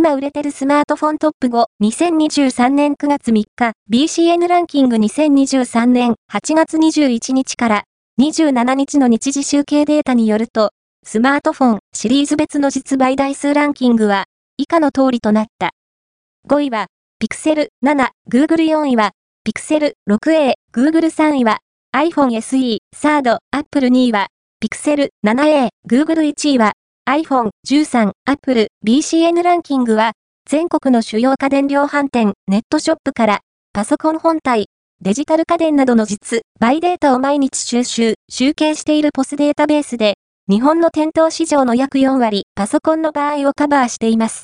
今売れてるスマートフォントップ5、2023年9月3日、BCN ランキング2023年8月21日から27日の日時集計データによると、スマートフォンシリーズ別の実売台数ランキングは以下の通りとなった。5位は、ピクセル7、Google 4位は、ピクセル 6A、Google 3位は、iPhone SE、サード、Apple 2位は、ピクセル 7A、Google 1位は、iPhone 13、Apple、BCN ランキングは、全国の主要家電量販店、ネットショップから、パソコン本体、デジタル家電などの実、バイデータを毎日収集、集計しているポスデータベースで、日本の店頭市場の約4割、パソコンの場合をカバーしています。